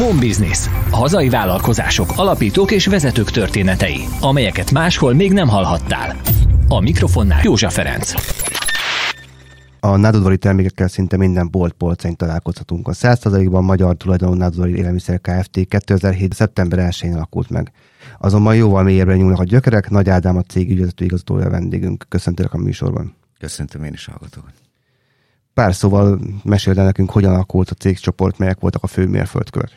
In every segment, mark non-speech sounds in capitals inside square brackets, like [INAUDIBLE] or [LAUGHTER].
Home Business. A hazai vállalkozások, alapítók és vezetők történetei, amelyeket máshol még nem hallhattál. A mikrofonnál József Ferenc. A nádudvari termékekkel szinte minden bolt polcain találkozhatunk. A 100%-ban magyar tulajdonú nádudvari élelmiszer Kft. 2007. szeptember 1-én alakult meg. Azonban jóval mélyebbre nyúlnak a gyökerek, Nagy Ádám a cég ügyvezető igazgatója vendégünk. Köszöntelek a műsorban. Köszöntöm én is hallgatókat. Pár szóval meséld el nekünk, hogyan alakult a cégcsoport, melyek voltak a fő mérföldkör.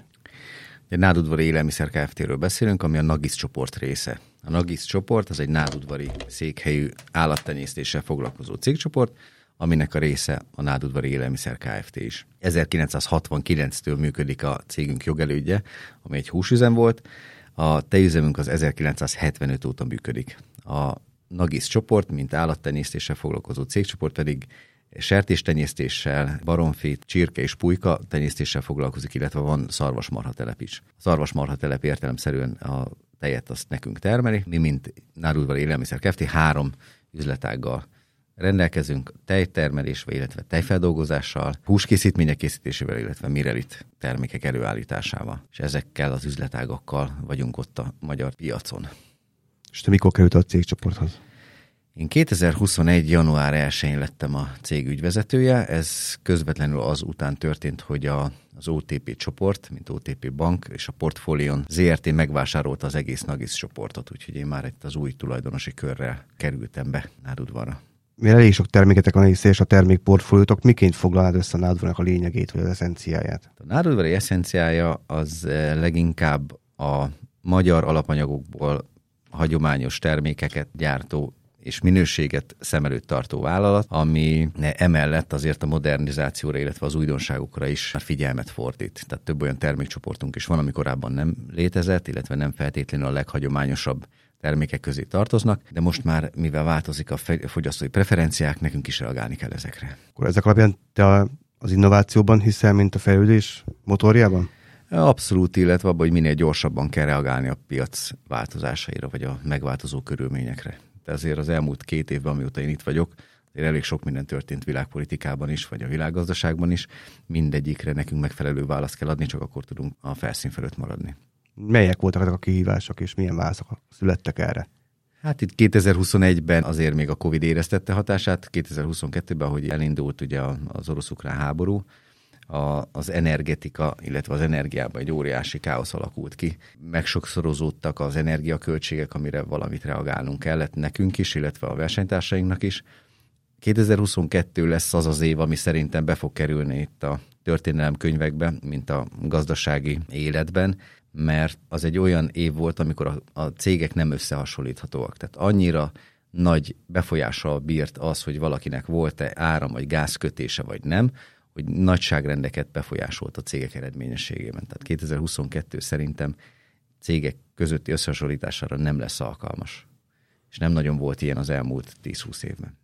Egy nádudvari élelmiszer Kft-ről beszélünk, ami a Nagis csoport része. A Nagis csoport az egy nádudvari székhelyű állattenyésztéssel foglalkozó cégcsoport, aminek a része a Nádudvari Élelmiszer Kft. is. 1969-től működik a cégünk jogelődje, ami egy húsüzem volt, a tejüzemünk az 1975 óta működik. A Nagis csoport, mint állattenyésztéssel foglalkozó cégcsoport pedig sertéstenyésztéssel, baromfét, csirke és pulyka tenyésztéssel foglalkozik, illetve van szarvasmarha telep is. A szarvasmarha telep értelemszerűen a tejet azt nekünk termeli. Mi, mint Nárudvar Élelmiszer Kft. három üzletággal rendelkezünk tejtermelésvel, illetve tejfeldolgozással, húskészítmények készítésével, illetve mirelit termékek előállításával. És ezekkel az üzletágakkal vagyunk ott a magyar piacon. És te mikor került a cégcsoporthoz? Én 2021. január 1-én lettem a cég ügyvezetője, ez közvetlenül az után történt, hogy a, az OTP csoport, mint OTP bank és a Portfolion ZRT megvásárolta az egész Nagis csoportot, úgyhogy én már itt az új tulajdonosi körrel kerültem be Nárudvarra. Mivel elég sok terméketek van, és a termékportfóliótok, miként foglalnád össze a nádudvarnak a lényegét, vagy az eszenciáját? A nádudvari eszenciája az eh, leginkább a magyar alapanyagokból hagyományos termékeket gyártó és minőséget szem előtt tartó vállalat, ami emellett azért a modernizációra, illetve az újdonságokra is figyelmet fordít. Tehát több olyan termékcsoportunk is van, ami korábban nem létezett, illetve nem feltétlenül a leghagyományosabb termékek közé tartoznak, de most már, mivel változik a fogyasztói preferenciák, nekünk is reagálni kell ezekre. Akkor ezek alapján te az innovációban hiszel, mint a fejlődés motorjában? Abszolút, illetve abban, hogy minél gyorsabban kell reagálni a piac változásaira, vagy a megváltozó körülményekre. De azért az elmúlt két évben, amióta én itt vagyok, azért elég sok minden történt világpolitikában is, vagy a világgazdaságban is. Mindegyikre nekünk megfelelő választ kell adni, csak akkor tudunk a felszín felett maradni. Melyek voltak ezek a kihívások, és milyen válaszok születtek erre? Hát itt 2021-ben azért még a Covid éreztette hatását, 2022-ben, ahogy elindult ugye az orosz-ukrán háború, a, az energetika, illetve az energiában egy óriási káosz alakult ki. Megsokszorozódtak az energiaköltségek, amire valamit reagálnunk kellett nekünk is, illetve a versenytársainknak is. 2022 lesz az az év, ami szerintem be fog kerülni itt a történelem könyvekbe, mint a gazdasági életben, mert az egy olyan év volt, amikor a, a cégek nem összehasonlíthatóak. Tehát annyira nagy befolyással bírt az, hogy valakinek volt-e áram vagy gázkötése vagy nem, hogy nagyságrendeket befolyásolt a cégek eredményességében. Tehát 2022 szerintem cégek közötti összehasonlítására nem lesz alkalmas. És nem nagyon volt ilyen az elmúlt 10-20 évben.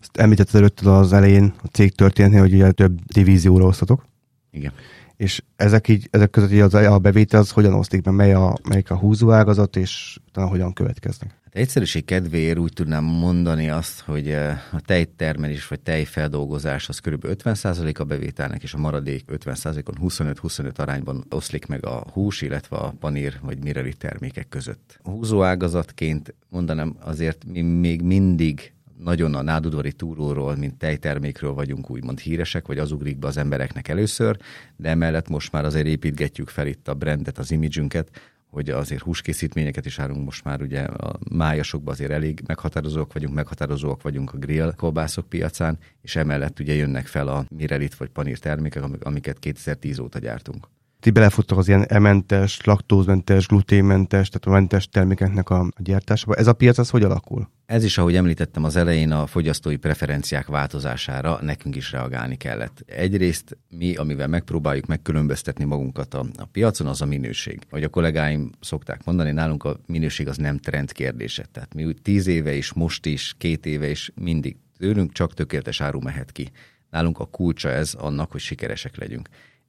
Azt említetted előtt az elején a cég történetnél, hogy ugye több divízióra osztatok. Igen. És ezek így, ezek között így az, a bevétel az hogyan osztik be, mely a, melyik a húzóágazat, és utána hogyan következnek? Hát egyszerűség kedvéért úgy tudnám mondani azt, hogy eh, a tejtermelés vagy tejfeldolgozás az kb. 50% a bevételnek, és a maradék 50%-on 25-25 arányban oszlik meg a hús, illetve a panír vagy mireli termékek között. A húzóágazatként mondanám azért mi még mindig nagyon a nádudvari túróról, mint tejtermékről vagyunk úgymond híresek, vagy az ugrik be az embereknek először, de emellett most már azért építgetjük fel itt a brandet, az imidzsünket, hogy azért húskészítményeket is árunk most már ugye a májasokban azért elég meghatározóak vagyunk, meghatározóak vagyunk a grill kolbászok piacán, és emellett ugye jönnek fel a mirelit vagy panír termékek, amiket 2010 óta gyártunk ti belefuttok az ilyen ementes, laktózmentes, gluténmentes, tehát a mentes termékeknek a, gyártásába. Ez a piac az hogy alakul? Ez is, ahogy említettem az elején, a fogyasztói preferenciák változására nekünk is reagálni kellett. Egyrészt mi, amivel megpróbáljuk megkülönböztetni magunkat a, a piacon, az a minőség. Ahogy a kollégáim szokták mondani, nálunk a minőség az nem trend kérdése. Tehát mi úgy tíz éve is, most is, két éve is mindig tőlünk csak tökéletes áru mehet ki. Nálunk a kulcsa ez annak, hogy sikeresek legyünk.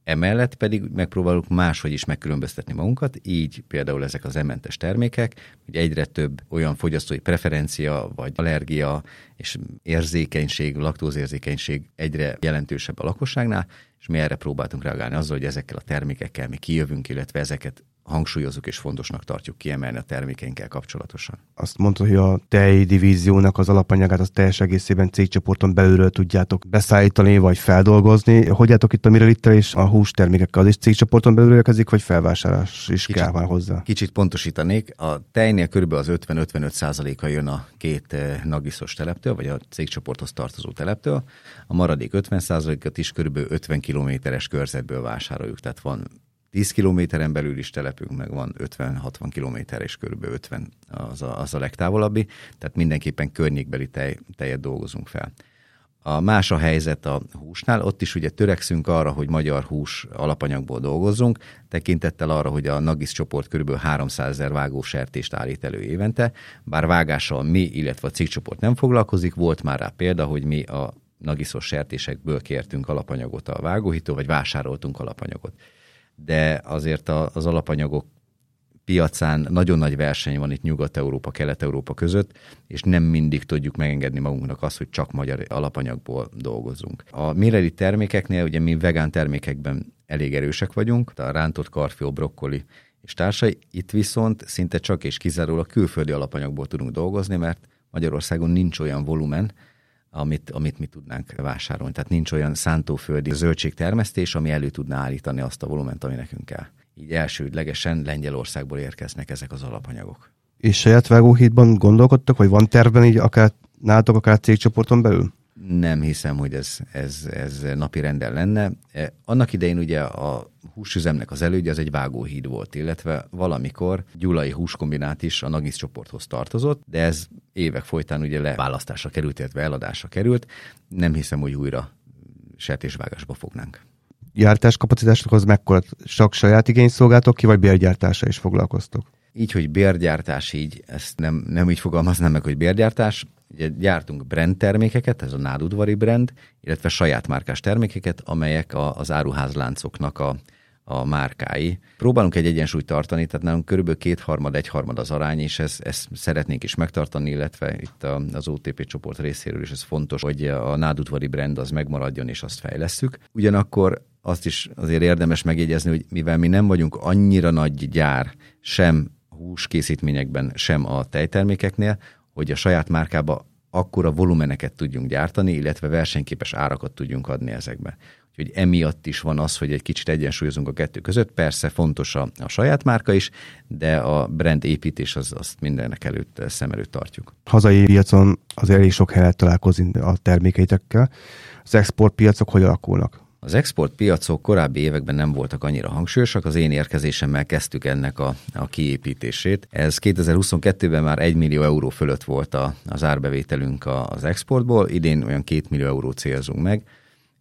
Emellett pedig megpróbálunk máshogy is megkülönböztetni magunkat, így például ezek az ementes termékek, hogy egyre több olyan fogyasztói preferencia, vagy allergia és érzékenység, laktózérzékenység egyre jelentősebb a lakosságnál, és mi erre próbáltunk reagálni azzal, hogy ezekkel a termékekkel mi kijövünk, illetve ezeket hangsúlyozunk és fontosnak tartjuk kiemelni a termékeinkkel kapcsolatosan. Azt mondta, hogy a tej divíziónak az alapanyagát az teljes egészében cégcsoporton belülről tudjátok beszállítani vagy feldolgozni. Hogy álltok itt a Miralittel és a hústermékekkel? Az is cégcsoporton belül érkezik, vagy felvásárlás is kicsit, kell van hozzá? Kicsit pontosítanék. A tejnél körülbelül az 50-55 százaléka jön a két eh, nagiszos teleptől, vagy a cégcsoporthoz tartozó teleptől. A maradék 50 százalékot is körülbelül 50 kilométeres körzetből vásároljuk. Tehát van 10 kilométeren belül is telepünk, meg van 50-60 kilométer, és körülbelül 50 az a, az a legtávolabbi, tehát mindenképpen környékbeli tej, tejet dolgozunk fel. A más a helyzet a húsnál, ott is ugye törekszünk arra, hogy magyar hús alapanyagból dolgozzunk, tekintettel arra, hogy a Nagis csoport kb. 300 ezer vágósertést állít elő évente, bár vágással mi, illetve a cikkcsoport nem foglalkozik, volt már rá példa, hogy mi a nagiszos sertésekből kértünk alapanyagot a vágóhító, vagy vásároltunk alapanyagot de azért az alapanyagok piacán nagyon nagy verseny van itt Nyugat-Európa, Kelet-Európa között, és nem mindig tudjuk megengedni magunknak azt, hogy csak magyar alapanyagból dolgozunk. A méreli termékeknél, ugye mi vegán termékekben elég erősek vagyunk, a rántott karfió, brokkoli és társai, itt viszont szinte csak és kizárólag külföldi alapanyagból tudunk dolgozni, mert Magyarországon nincs olyan volumen, amit, amit mi tudnánk vásárolni. Tehát nincs olyan szántóföldi zöldségtermesztés, ami elő tudná állítani azt a volument, ami nekünk kell. Így elsődlegesen Lengyelországból érkeznek ezek az alapanyagok. És saját vágóhídban gondolkodtak, hogy van tervben így akár nálatok, akár cégcsoporton belül? Nem hiszem, hogy ez, ez, ez napi renden lenne. E, annak idején ugye a húsüzemnek az elődje az egy vágóhíd volt, illetve valamikor Gyulai húskombinát is a Nagis csoporthoz tartozott, de ez évek folytán ugye leválasztásra került, illetve eladásra került. Nem hiszem, hogy újra sertésvágásba fognánk. Gyártáskapacitásokhoz mekkora? Csak saját igény szolgáltok ki, vagy bérgyártásra is foglalkoztok? Így, hogy bérgyártás, így ezt nem, nem így fogalmaznám meg, hogy bérgyártás. Ugye gyártunk brand termékeket, ez a nádudvari brand, illetve saját márkás termékeket, amelyek a, az áruházláncoknak a, a márkái. Próbálunk egy egyensúlyt tartani, tehát nálunk körülbelül kétharmad, egyharmad az arány, és ezt, ezt szeretnénk is megtartani, illetve itt az OTP csoport részéről is ez fontos, hogy a nádudvari brand az megmaradjon, és azt fejlesszük. Ugyanakkor azt is azért érdemes megjegyezni, hogy mivel mi nem vagyunk annyira nagy gyár, sem húskészítményekben, sem a tejtermékeknél, hogy a saját márkába akkora volumeneket tudjunk gyártani, illetve versenyképes árakat tudjunk adni ezekbe. Úgyhogy emiatt is van az, hogy egy kicsit egyensúlyozunk a kettő között. Persze fontos a, a saját márka is, de a brand építés az, azt mindennek előtt szem előtt tartjuk. Hazai piacon az elég sok helyet találkozni a termékeitekkel. Az exportpiacok hogy alakulnak? Az exportpiacok korábbi években nem voltak annyira hangsúlyosak, az én érkezésemmel kezdtük ennek a, a kiépítését. Ez 2022-ben már 1 millió euró fölött volt a, az árbevételünk az exportból, idén olyan 2 millió euró célzunk meg.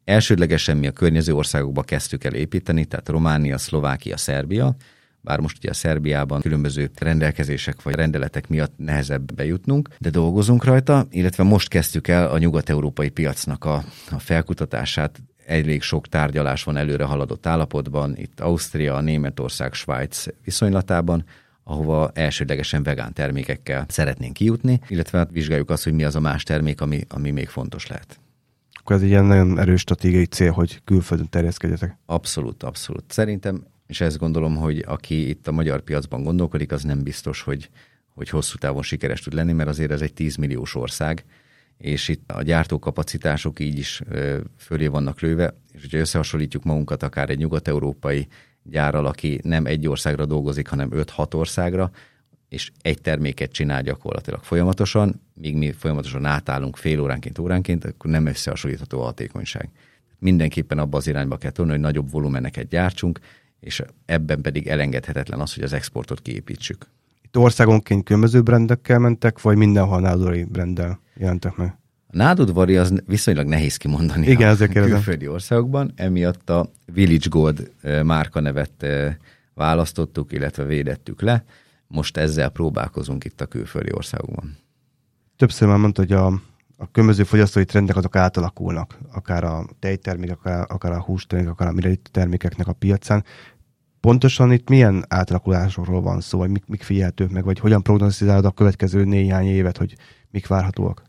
Elsődlegesen mi a környező országokba kezdtük el építeni, tehát Románia, Szlovákia, Szerbia, bár most ugye a Szerbiában különböző rendelkezések vagy rendeletek miatt nehezebb bejutnunk, de dolgozunk rajta, illetve most kezdtük el a nyugat-európai piacnak a, a felkutatását elég sok tárgyalás van előre haladott állapotban, itt Ausztria, Németország, Svájc viszonylatában, ahova elsődlegesen vegán termékekkel szeretnénk kijutni, illetve hát vizsgáljuk azt, hogy mi az a más termék, ami, ami még fontos lehet. Akkor ez egy ilyen nagyon erős stratégiai cél, hogy külföldön terjeszkedjetek. Abszolút, abszolút. Szerintem, és ezt gondolom, hogy aki itt a magyar piacban gondolkodik, az nem biztos, hogy, hogy hosszú távon sikeres tud lenni, mert azért ez egy 10 milliós ország, és itt a gyártókapacitások így is fölé vannak lőve, és hogyha összehasonlítjuk magunkat akár egy nyugat-európai gyárral, aki nem egy országra dolgozik, hanem 5-6 országra, és egy terméket csinál gyakorlatilag folyamatosan, míg mi folyamatosan átállunk fél óránként, óránként, akkor nem összehasonlítható a hatékonyság. Mindenképpen abba az irányba kell tolni, hogy nagyobb volumeneket gyártsunk, és ebben pedig elengedhetetlen az, hogy az exportot kiépítsük. Itt országonként különböző brendekkel mentek, vagy mindenhol nádori brenddel jelentek meg? A nádudvari az viszonylag nehéz kimondani Igen, a külföldi országokban, emiatt a Village Gold márkanevet választottuk, illetve védettük le. Most ezzel próbálkozunk itt a külföldi országokban. Többször már mondta, hogy a, a különböző fogyasztói trendek azok átalakulnak, akár a tejtermékek, akár, akár a hústermékek, akár a termékeknek a piacán. Pontosan itt milyen átalakulásokról van szó, vagy mik, mik figyeltők meg, vagy hogyan prognosztizálod a következő néhány évet, hogy mik várhatóak?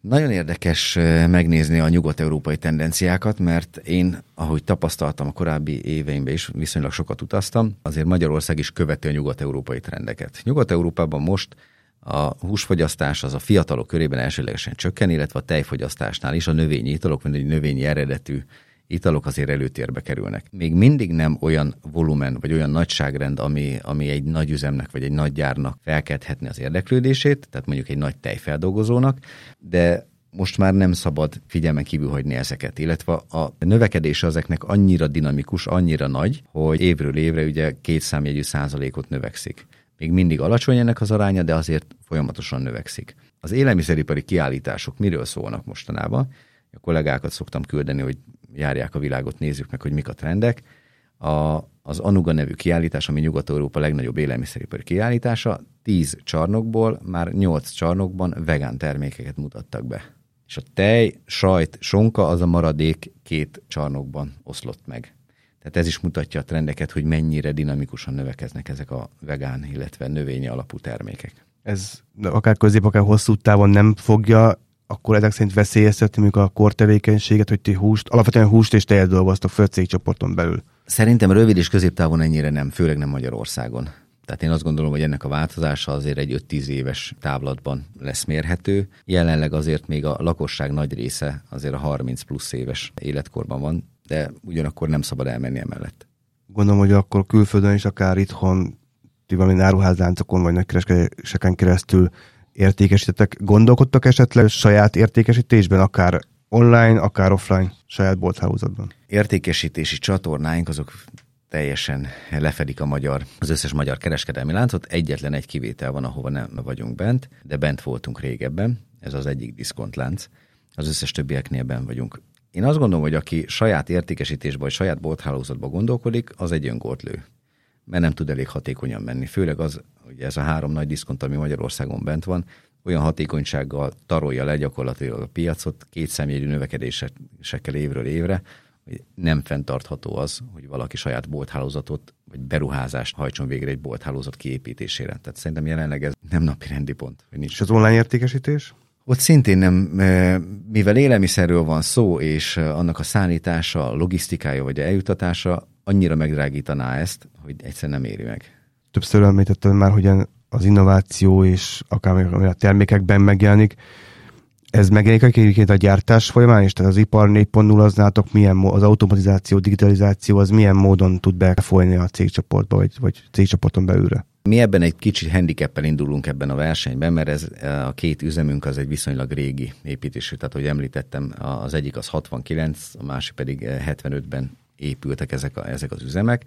Nagyon érdekes megnézni a nyugat-európai tendenciákat, mert én, ahogy tapasztaltam a korábbi éveimben is, viszonylag sokat utaztam, azért Magyarország is követi a nyugat-európai trendeket. Nyugat-európában most a húsfogyasztás az a fiatalok körében elsőlegesen csökken, illetve a tejfogyasztásnál is a növényi italok, mint egy növényi eredetű italok azért előtérbe kerülnek. Még mindig nem olyan volumen, vagy olyan nagyságrend, ami, ami egy nagy üzemnek, vagy egy nagy gyárnak felkelthetni az érdeklődését, tehát mondjuk egy nagy tejfeldolgozónak, de most már nem szabad figyelmen kívül hagyni ezeket, illetve a növekedés ezeknek annyira dinamikus, annyira nagy, hogy évről évre ugye két számjegyű százalékot növekszik. Még mindig alacsony ennek az aránya, de azért folyamatosan növekszik. Az élelmiszeripari kiállítások miről szólnak mostanában? A kollégákat szoktam küldeni, hogy járják a világot, nézzük meg, hogy mik a trendek. A, az Anuga nevű kiállítás, ami Nyugat-Európa legnagyobb élelmiszeripari kiállítása, 10 csarnokból már 8 csarnokban vegán termékeket mutattak be. És a tej, sajt, sonka az a maradék két csarnokban oszlott meg. Tehát ez is mutatja a trendeket, hogy mennyire dinamikusan növekeznek ezek a vegán, illetve növényi alapú termékek. Ez akár közép, akár hosszú távon nem fogja akkor ezek szerint veszélyeztetni mondjuk a kortevékenységet, hogy ti húst, alapvetően húst és tejet dolgoztok föl cégcsoporton belül? Szerintem rövid és középtávon ennyire nem, főleg nem Magyarországon. Tehát én azt gondolom, hogy ennek a változása azért egy 5-10 éves távlatban lesz mérhető. Jelenleg azért még a lakosság nagy része azért a 30 plusz éves életkorban van, de ugyanakkor nem szabad elmenni emellett. Gondolom, hogy akkor külföldön is, akár itthon, ti valami áruházláncokon vagy nagykereskedéseken keresztül értékesítettek. Gondolkodtak esetleg saját értékesítésben, akár online, akár offline, saját bolthálózatban? Értékesítési csatornáink azok teljesen lefedik a magyar, az összes magyar kereskedelmi láncot. Egyetlen egy kivétel van, ahova nem vagyunk bent, de bent voltunk régebben. Ez az egyik diszkontlánc. Az összes többieknél bent vagyunk. Én azt gondolom, hogy aki saját értékesítésbe vagy saját bolthálózatba gondolkodik, az egy öngótlő. Mert nem tud elég hatékonyan menni. Főleg az, ugye ez a három nagy diszkont, ami Magyarországon bent van, olyan hatékonysággal tarolja le gyakorlatilag a piacot, két személyű növekedésekkel évről évre, hogy nem fenntartható az, hogy valaki saját bolthálózatot vagy beruházást hajtson végre egy bolthálózat kiépítésére. Tehát szerintem jelenleg ez nem napi rendi pont. Hogy nincs. És az online értékesítés? Ott szintén nem, mivel élelmiszerről van szó, és annak a szállítása, a logisztikája vagy a eljutatása annyira megdrágítaná ezt, hogy egyszer nem éri meg. Többször említetted már, hogy az innováció és akár a termékekben megjelenik, ez megjelenik egyébként a gyártás folyamán, és tehát az ipar 4.0 az nátok milyen, az automatizáció, digitalizáció az milyen módon tud befolyni a cégcsoportba, vagy, vagy cégcsoporton belülre? Mi ebben egy kicsit handicappel indulunk ebben a versenyben, mert ez a két üzemünk az egy viszonylag régi építésű, tehát ahogy említettem, az egyik az 69, a másik pedig 75-ben épültek ezek, a, ezek az üzemek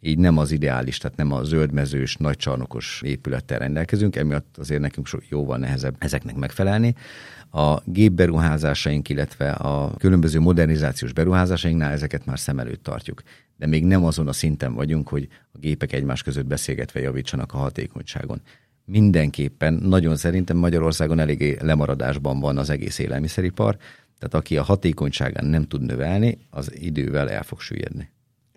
így nem az ideális, tehát nem a zöldmezős, nagycsarnokos épülettel rendelkezünk, emiatt azért nekünk jóval nehezebb ezeknek megfelelni. A gépberuházásaink, illetve a különböző modernizációs beruházásainknál ezeket már szem előtt tartjuk. De még nem azon a szinten vagyunk, hogy a gépek egymás között beszélgetve javítsanak a hatékonyságon. Mindenképpen, nagyon szerintem Magyarországon eléggé lemaradásban van az egész élelmiszeripar, tehát aki a hatékonyságán nem tud növelni, az idővel el fog süllyedni.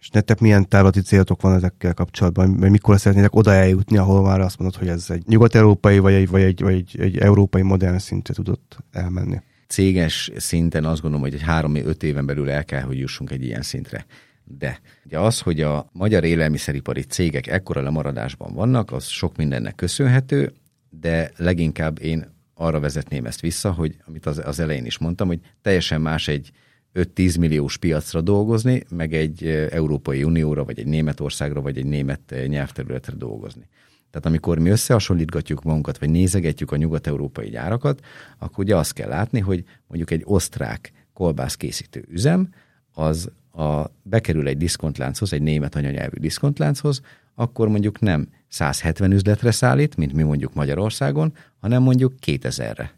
És nektek milyen távlati céltok van ezekkel kapcsolatban? Vagy mikor szeretnétek oda eljutni, ahol már azt mondod, hogy ez egy nyugat-európai, vagy egy, vagy egy, vagy egy, egy európai modern szintre tudott elmenni? Céges szinten azt gondolom, hogy egy három-öt éven belül el kell, hogy jussunk egy ilyen szintre. De ugye az, hogy a magyar élelmiszeripari cégek ekkora lemaradásban vannak, az sok mindennek köszönhető, de leginkább én arra vezetném ezt vissza, hogy amit az, az elején is mondtam, hogy teljesen más egy 5-10 milliós piacra dolgozni, meg egy Európai Unióra, vagy egy Németországra, vagy egy német nyelvterületre dolgozni. Tehát amikor mi összehasonlítgatjuk magunkat, vagy nézegetjük a nyugat-európai gyárakat, akkor ugye azt kell látni, hogy mondjuk egy osztrák kolbász készítő üzem, az a, bekerül egy diszkontlánchoz, egy német anyanyelvű diszkontlánchoz, akkor mondjuk nem 170 üzletre szállít, mint mi mondjuk Magyarországon, hanem mondjuk 2000-re.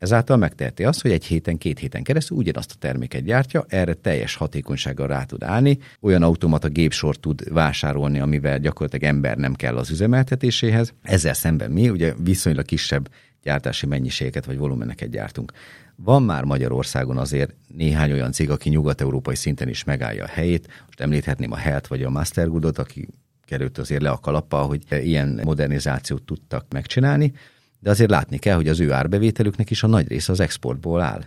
Ezáltal megteheti azt, hogy egy héten, két héten keresztül ugyanazt a terméket gyártja, erre teljes hatékonysággal rá tud állni, olyan automata gépsort tud vásárolni, amivel gyakorlatilag ember nem kell az üzemeltetéséhez. Ezzel szemben mi ugye viszonylag kisebb gyártási mennyiségeket vagy volumeneket gyártunk. Van már Magyarországon azért néhány olyan cég, aki nyugat-európai szinten is megállja a helyét. Most említhetném a Health vagy a Mastergoodot, aki került azért le a kalappa, hogy ilyen modernizációt tudtak megcsinálni de azért látni kell, hogy az ő árbevételüknek is a nagy része az exportból áll.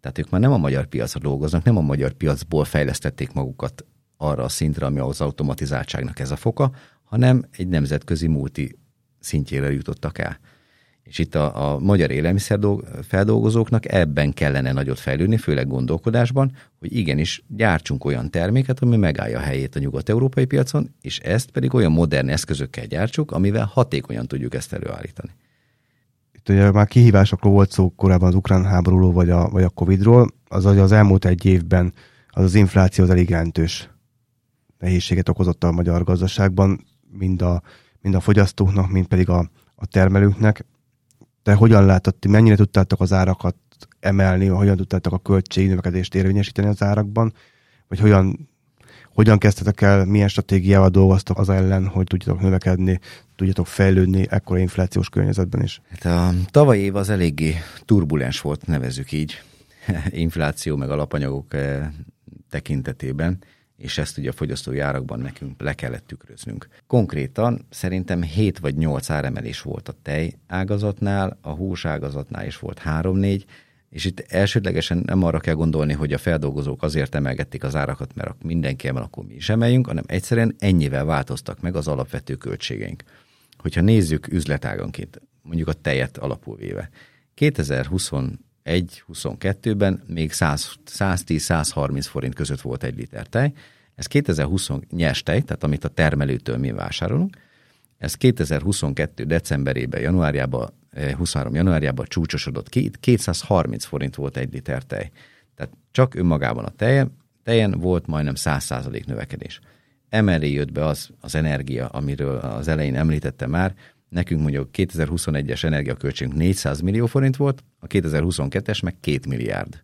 Tehát ők már nem a magyar piacra dolgoznak, nem a magyar piacból fejlesztették magukat arra a szintre, ami az automatizáltságnak ez a foka, hanem egy nemzetközi multi szintjére jutottak el. És itt a, a magyar élelmiszer feldolgozóknak ebben kellene nagyot fejlődni, főleg gondolkodásban, hogy igenis gyártsunk olyan terméket, ami megállja a helyét a nyugat-európai piacon, és ezt pedig olyan modern eszközökkel gyártsuk, amivel hatékonyan tudjuk ezt előállítani. Itt ugye már kihívásokról volt szó korábban az ukrán háborúról, vagy a, vagy a Covid-ról, az, az elmúlt egy évben az, az infláció az elég jelentős nehézséget okozott a magyar gazdaságban, mind a, mind a fogyasztóknak, mind pedig a, a termelőknek. Te hogyan látod, mennyire tudtátok az árakat emelni, hogyan tudtátok a költségnövekedést érvényesíteni az árakban, vagy hogyan, hogyan kezdtetek el, milyen stratégiával dolgoztok az ellen, hogy tudjatok növekedni, tudjatok fejlődni ekkora inflációs környezetben is? Hát a tavaly év az eléggé turbulens volt, nevezük így, [LAUGHS] infláció meg alapanyagok eh, tekintetében és ezt ugye a fogyasztói árakban nekünk le kellett tükröznünk. Konkrétan szerintem 7 vagy 8 áremelés volt a tej ágazatnál, a hús ágazatnál is volt 3-4, és itt elsődlegesen nem arra kell gondolni, hogy a feldolgozók azért emelgették az árakat, mert mindenki emel, akkor mi is emeljünk, hanem egyszerűen ennyivel változtak meg az alapvető költségeink. Hogyha nézzük üzletáganként, mondjuk a tejet alapul véve, 2021-22-ben még 110-130 forint között volt egy liter tej, ez 2020 nyers tej, tehát amit a termelőtől mi vásárolunk, ez 2022. decemberében, januárjában, 23 januárjában csúcsosodott ki, 230 forint volt egy liter tej. Tehát csak önmagában a tejen, tejen volt majdnem 100% növekedés. Emellé jött be az, az energia, amiről az elején említettem már, nekünk mondjuk 2021-es energiaköltségünk 400 millió forint volt, a 2022-es meg 2 milliárd.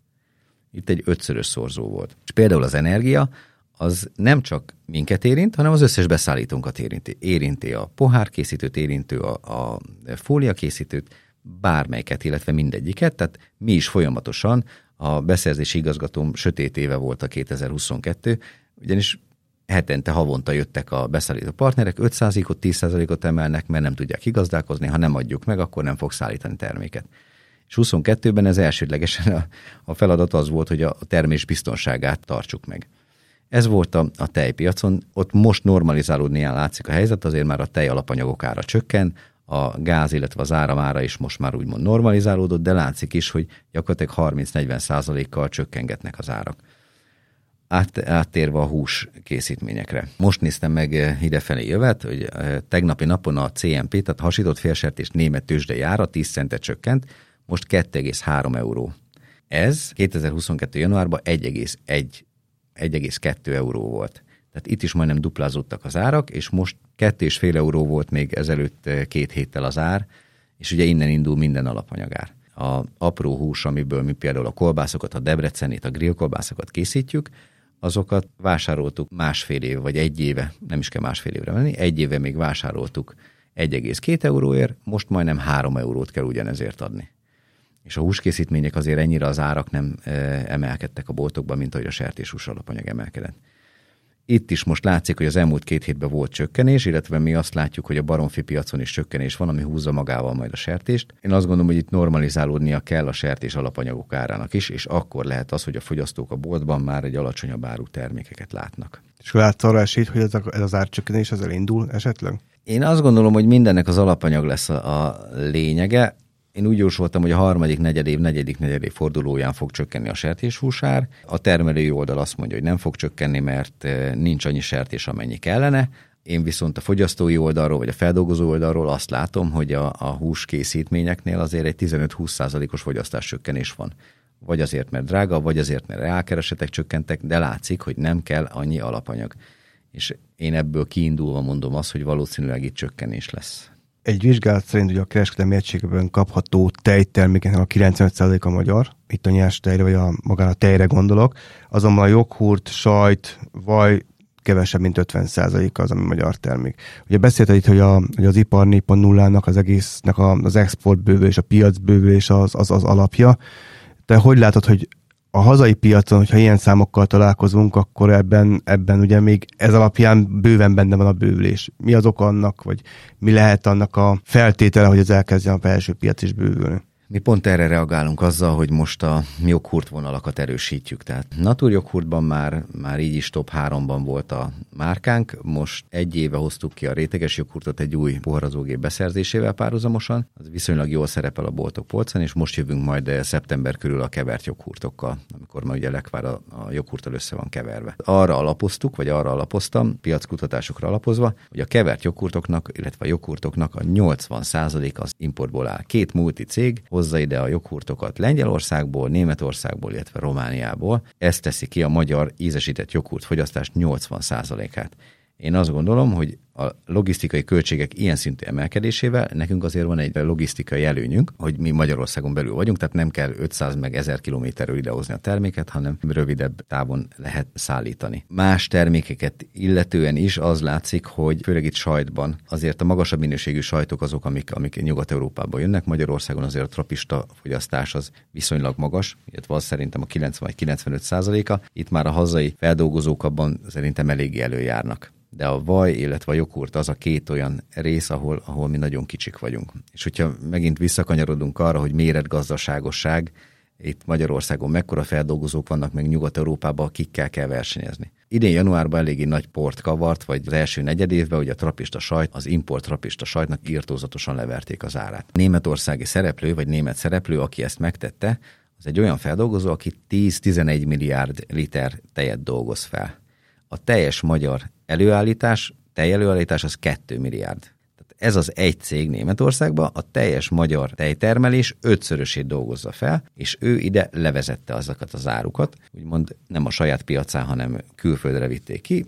Itt egy ötszörös szorzó volt. És például az energia, az nem csak minket érint, hanem az összes beszállítónkat érinti. Érinti a pohárkészítőt, érintő a, a fóliakészítőt, bármelyiket, illetve mindegyiket, tehát mi is folyamatosan, a beszerzési igazgatóm sötét éve volt a 2022, ugyanis hetente, havonta jöttek a beszállító partnerek, 5%-ot, 10%-ot emelnek, mert nem tudják igazdálkozni, ha nem adjuk meg, akkor nem fog szállítani terméket. És 22-ben ez elsődlegesen a, a feladat az volt, hogy a termés biztonságát tartsuk meg. Ez volt a, a tejpiacon, ott most normalizálódni látszik a helyzet, azért már a tej alapanyagok ára csökken, a gáz, illetve az áramára is most már úgymond normalizálódott, de látszik is, hogy gyakorlatilag 30-40 százalékkal csökkengetnek az árak. Át, áttérve a hús készítményekre. Most néztem meg eh, idefelé jövet, hogy eh, tegnapi napon a CMP, tehát hasított félsertés német tőzsdei ára 10 centet csökkent, most 2,3 euró. Ez 2022. januárban 1,1 1,2 euró volt. Tehát itt is majdnem duplázódtak az árak, és most 2,5 euró volt még ezelőtt eh, két héttel az ár, és ugye innen indul minden alapanyagár. A apró hús, amiből mi például a kolbászokat, a debrecenét, a grillkolbászokat készítjük, azokat vásároltuk másfél év, vagy egy éve, nem is kell másfél évre menni, egy éve még vásároltuk 1,2 euróért, most majdnem 3 eurót kell ugyanezért adni és a húskészítmények azért ennyire az árak nem emelkedtek a boltokban, mint ahogy a sertéshús alapanyag emelkedett. Itt is most látszik, hogy az elmúlt két hétben volt csökkenés, illetve mi azt látjuk, hogy a baromfi piacon is csökkenés van, ami húzza magával majd a sertést. Én azt gondolom, hogy itt normalizálódnia kell a sertés alapanyagok árának is, és akkor lehet az, hogy a fogyasztók a boltban már egy alacsonyabb áru termékeket látnak. És látsz arra esélyt, hogy ez, a, ez az árcsökkenés az elindul esetleg? Én azt gondolom, hogy mindennek az alapanyag lesz a, a lényege én úgy jósoltam, hogy a harmadik negyedév, negyedik negyedév fordulóján fog csökkenni a sertéshúsár. A termelői oldal azt mondja, hogy nem fog csökkenni, mert eh, nincs annyi sertés, amennyi kellene. Én viszont a fogyasztói oldalról, vagy a feldolgozó oldalról azt látom, hogy a, a húskészítményeknél azért egy 15-20 százalékos fogyasztás csökkenés van. Vagy azért, mert drága, vagy azért, mert reálkeresetek csökkentek, de látszik, hogy nem kell annyi alapanyag. És én ebből kiindulva mondom azt, hogy valószínűleg itt csökkenés lesz. Egy vizsgálat szerint ugye a kereskedelmi egységben kapható tejtermékeknek a 95% a magyar, itt a nyers tejre, vagy a, magán a tejre gondolok, azonban a joghurt, sajt, vaj kevesebb, mint 50% az, ami magyar termék. Ugye beszélted itt, hogy, a, hogy az ipar 4.0-nak az egésznek a, az export bővülés, a piac bővülés az, az, az alapja. Te hogy látod, hogy A hazai piacon, hogyha ilyen számokkal találkozunk, akkor ebben, ebben ugye még ez alapján bőven benne van a bővülés. Mi az oka annak, vagy mi lehet annak a feltétele, hogy ez elkezdjen a belső piac is bővülni? Mi pont erre reagálunk azzal, hogy most a joghurt vonalakat erősítjük. Tehát Natur joghurtban már, már így is top 3-ban volt a márkánk, most egy éve hoztuk ki a réteges joghurtot egy új poharazógép beszerzésével párhuzamosan. Az viszonylag jól szerepel a boltok polcán, és most jövünk majd szeptember körül a kevert joghurtokkal, amikor már ugye lekvár a, a joghurttal össze van keverve. Arra alapoztuk, vagy arra alapoztam, piackutatásokra alapozva, hogy a kevert joghurtoknak, illetve a joghurtoknak a 80% az importból áll. Két multi cég hozza ide a joghurtokat Lengyelországból, Németországból, illetve Romániából. Ez teszi ki a magyar ízesített joghurt fogyasztás 80%-át. Én azt gondolom, hogy a logisztikai költségek ilyen szintű emelkedésével nekünk azért van egy logisztikai előnyünk, hogy mi Magyarországon belül vagyunk, tehát nem kell 500 meg 1000 kilométerről idehozni a terméket, hanem rövidebb távon lehet szállítani. Más termékeket illetően is az látszik, hogy főleg itt sajtban azért a magasabb minőségű sajtok azok, amik, amik Nyugat-Európából jönnek. Magyarországon azért a trapista fogyasztás az viszonylag magas, illetve az szerintem a 90 vagy 95 százaléka. Itt már a hazai feldolgozók abban szerintem eléggé előjárnak de a vaj, illetve a joghurt az a két olyan rész, ahol, ahol mi nagyon kicsik vagyunk. És hogyha megint visszakanyarodunk arra, hogy méretgazdaságosság, itt Magyarországon mekkora feldolgozók vannak, meg Nyugat-Európában, akikkel kell versenyezni. Idén januárban eléggé nagy port kavart, vagy az első negyed évben, hogy a trapista sajt, az import trapista sajtnak írtózatosan leverték az árát. Németországi szereplő, vagy német szereplő, aki ezt megtette, az egy olyan feldolgozó, aki 10-11 milliárd liter tejet dolgoz fel. A teljes magyar előállítás, tejelőállítás az 2 milliárd. Ez az egy cég Németországban a teljes magyar tejtermelés ötszörösét dolgozza fel, és ő ide levezette azokat az árukat, úgymond nem a saját piacán, hanem külföldre vitték ki,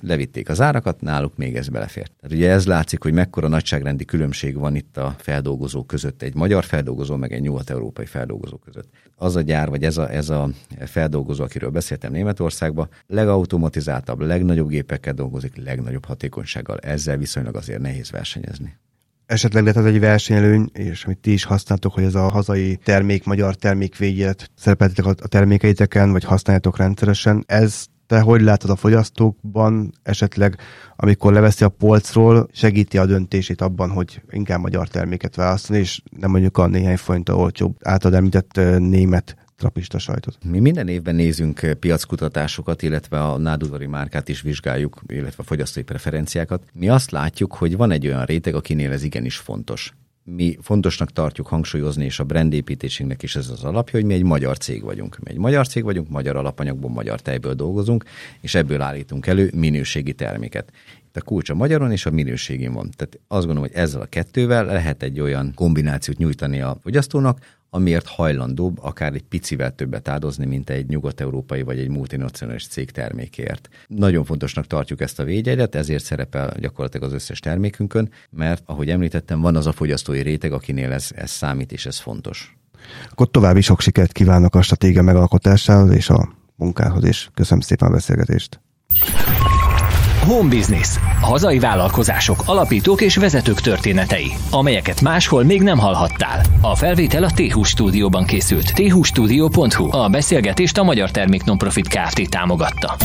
levitték az árakat, náluk még ez belefért. Tehát ugye ez látszik, hogy mekkora nagyságrendi különbség van itt a feldolgozók között, egy magyar feldolgozó, meg egy nyugat-európai feldolgozó között az a gyár, vagy ez a, ez a feldolgozó, akiről beszéltem Németországban, legautomatizáltabb, legnagyobb gépekkel dolgozik, legnagyobb hatékonysággal. Ezzel viszonylag azért nehéz versenyezni. Esetleg lehet az egy versenyelőny, és amit ti is használtok, hogy ez a hazai termék, magyar termék végét szerepeltetek a termékeiteken, vagy használjátok rendszeresen. Ez te hogy látod a fogyasztókban esetleg, amikor leveszi a polcról, segíti a döntését abban, hogy inkább magyar terméket választani, és nem mondjuk a néhány forint olcsóbb által említett német trapista sajtot. Mi minden évben nézünk piackutatásokat, illetve a nádudvari márkát is vizsgáljuk, illetve a fogyasztói preferenciákat. Mi azt látjuk, hogy van egy olyan réteg, akinél ez igenis fontos mi fontosnak tartjuk hangsúlyozni, és a brandépítésünknek is ez az alapja, hogy mi egy magyar cég vagyunk. Mi egy magyar cég vagyunk, magyar alapanyagból, magyar tejből dolgozunk, és ebből állítunk elő minőségi terméket. Itt a kulcs a magyaron és a minőségén van. Tehát azt gondolom, hogy ezzel a kettővel lehet egy olyan kombinációt nyújtani a fogyasztónak, amiért hajlandóbb akár egy picivel többet áldozni, mint egy nyugat-európai vagy egy multinacionális cég termékért. Nagyon fontosnak tartjuk ezt a védjegyet, ezért szerepel gyakorlatilag az összes termékünkön, mert ahogy említettem, van az a fogyasztói réteg, akinél ez, ez számít és ez fontos. Akkor további sok sikert kívánok a stratégia megalkotásához és a munkához, és köszönöm szépen a beszélgetést. Home Business. Hazai vállalkozások, alapítók és vezetők történetei, amelyeket máshol még nem hallhattál. A felvétel a t stúdióban készült. thustudio.hu. A beszélgetést a Magyar Termék Nonprofit Kft. támogatta.